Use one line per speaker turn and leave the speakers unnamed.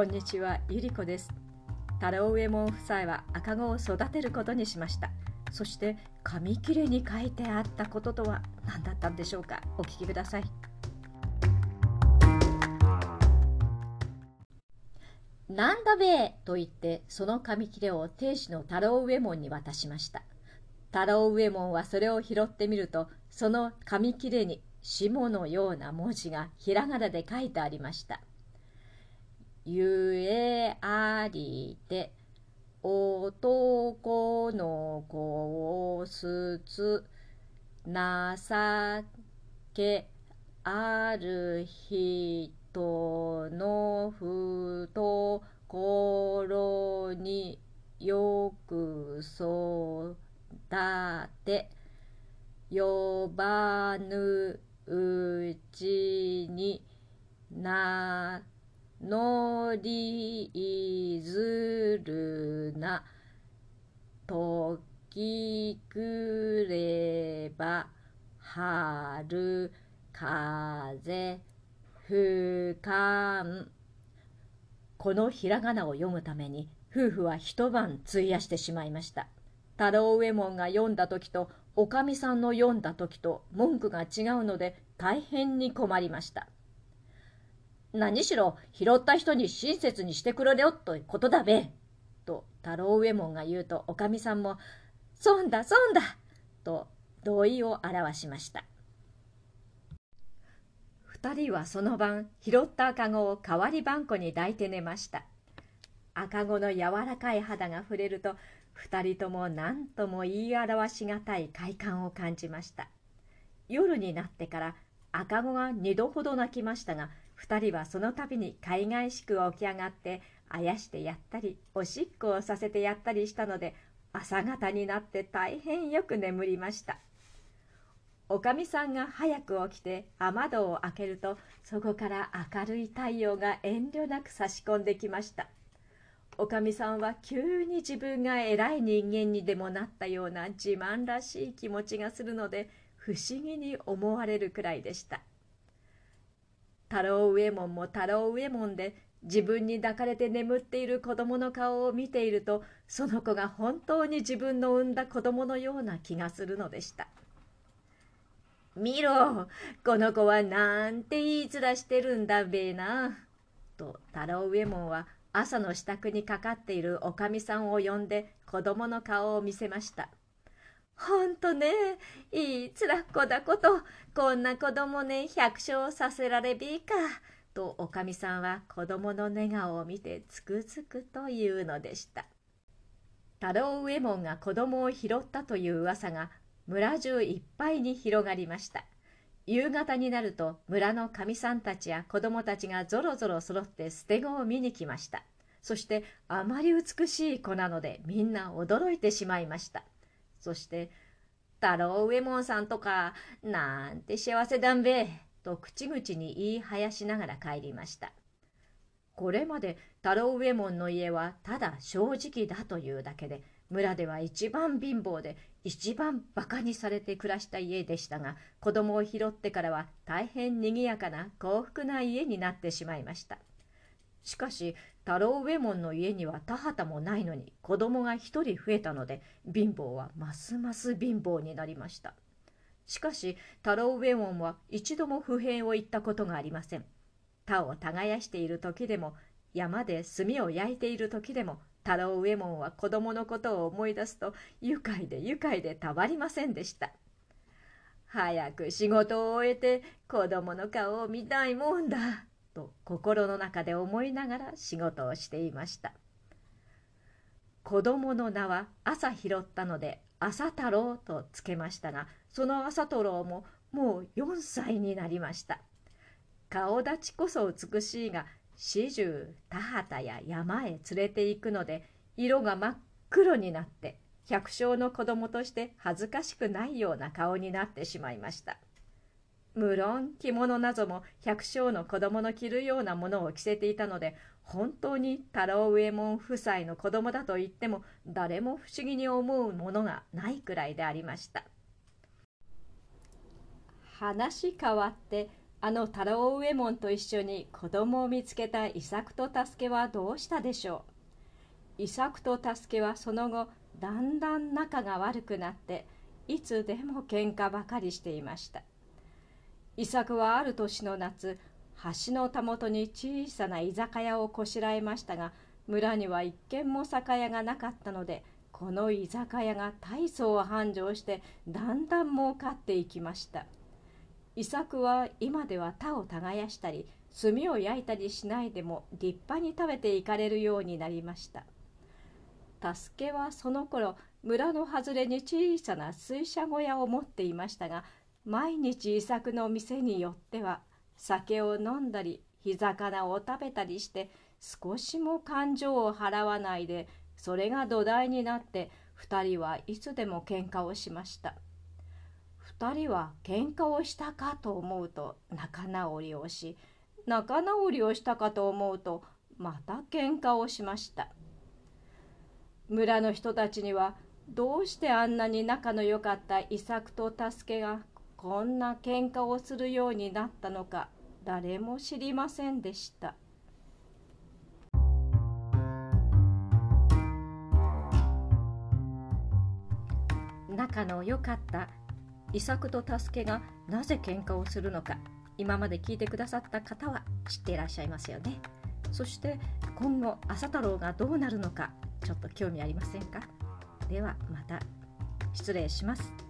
こんにちは、ゆりこです。太郎右衛門夫妻は赤子を育てることにしました。そして紙切れに書いてあったこととは何だったんでしょうか？お聞きください。なんだべえと言ってその紙切れを亭主の太郎右衛門に渡しました。太郎右衛門はそれを拾ってみるとその紙切れに下のような文字がひらがなで書いてありました。ゆえありて男の子をすつ情けある人の懐によく育て呼ばぬうちにな乗りずるな。時くれば春風不感このひらがなを読むために夫婦は一晩費やしてしまいました。太郎右衛門が読んだ時とおかみさんの読んだ時と文句が違うので大変に困りました。何しろ拾った人に親切にしてくれよということだべ。と太郎右衛門が言うとおかみさんも「そんだそんだ!」と同意を表しました二人はその晩拾った赤子を代わりばんこに抱いて寝ました赤子の柔らかい肌が触れると二人とも何とも言い表しがたい快感を感じました夜になってから赤子が二度ほど泣きましたが2人はその度に海外しく起き上がってあやしてやったりおしっこをさせてやったりしたので朝方になって大変よく眠りました。おかみさんが早く起きて雨戸を開けるとそこから明るい太陽が遠慮なく差し込んできました。おかみさんは急に自分が偉い人間にでもなったような自慢らしい気持ちがするので不思議に思われるくらいでした。太郎右衛門も太郎右衛門で自分に抱かれて眠っている子供の顔を見ているとその子が本当に自分の産んだ子供のような気がするのでした。見ろこの子はなんて言い面してるんだべな。と太郎右衛門は朝の支度にかかっているおかみさんを呼んで子供の顔を見せました。ほんとね、いいつらっこだこと、こんな子供ね、百姓させられびいか。とおかみさんは子供の寝顔を見てつくづくと言うのでした。太郎右衛門が子供を拾ったという噂が村中いっぱいに広がりました。夕方になると村のかみさんたちや子供たちがぞろぞろ揃って捨て子を見に来ました。そしてあまり美しい子なのでみんな驚いてしまいました。そして、太郎右衛門さんとか、なんて幸せだんべ、と口々に言いはやしながら帰りました。これまで太郎右衛門の家はただ正直だというだけで、村では一番貧乏で一番馬鹿にされて暮らした家でしたが、子供を拾ってからは大変にぎやかな幸福な家になってしまいました。しかし太郎右衛門の家には田畑もないのに子供が一人増えたので貧乏はますます貧乏になりました。しかし太郎右衛門は一度も不平を言ったことがありません。田を耕している時でも山で炭を焼いている時でも太郎右衛門は子供のことを思い出すと愉快で愉快でたまりませんでした。早く仕事を終えて子供の顔を見たいもんだ。と心の中で思いながら仕事をしていました。子供の名は朝拾ったので朝太郎とつけましたがその朝太郎ももう4歳になりました。顔立ちこそ美しいが始終田畑や山へ連れて行くので色が真っ黒になって百姓の子供として恥ずかしくないような顔になってしまいました。無論着物なども百姓の子供の着るようなものを着せていたので本当に太郎右衛門夫妻の子供だと言っても誰も不思議に思うものがないくらいでありました。話変わってあの太郎右衛門と一緒に子供を見つけたイサクと助けはどうしたでしょう。イサクと助けはその後だんだん仲が悪くなっていつでも喧嘩ばかりしていました。イサクはある年の夏橋のたもとに小さな居酒屋をこしらえましたが村には一軒も酒屋がなかったのでこの居酒屋が大層繁盛してだんだん儲かっていきました。伊作は今では田を耕したり炭を焼いたりしないでも立派に食べていかれるようになりました。助けはその頃村の外れに小さな水車小屋を持っていましたが毎日伊作の店によっては酒を飲んだり火魚を食べたりして少しも感情を払わないでそれが土台になって2人はいつでも喧嘩をしました。2人は喧嘩をしたかと思うと仲直りをし仲直りをしたかと思うとまた喧嘩をしました。村の人たちにはどうしてあんなに仲の良かった伊作と助けがこんな喧嘩をするようになったのか誰も知りませんでした。仲の良かった伊作と助けがなぜ喧嘩をするのか今まで聞いてくださった方は知っていらっしゃいますよねそして今後朝太郎がどうなるのかちょっと興味ありませんか？ではまた失礼します。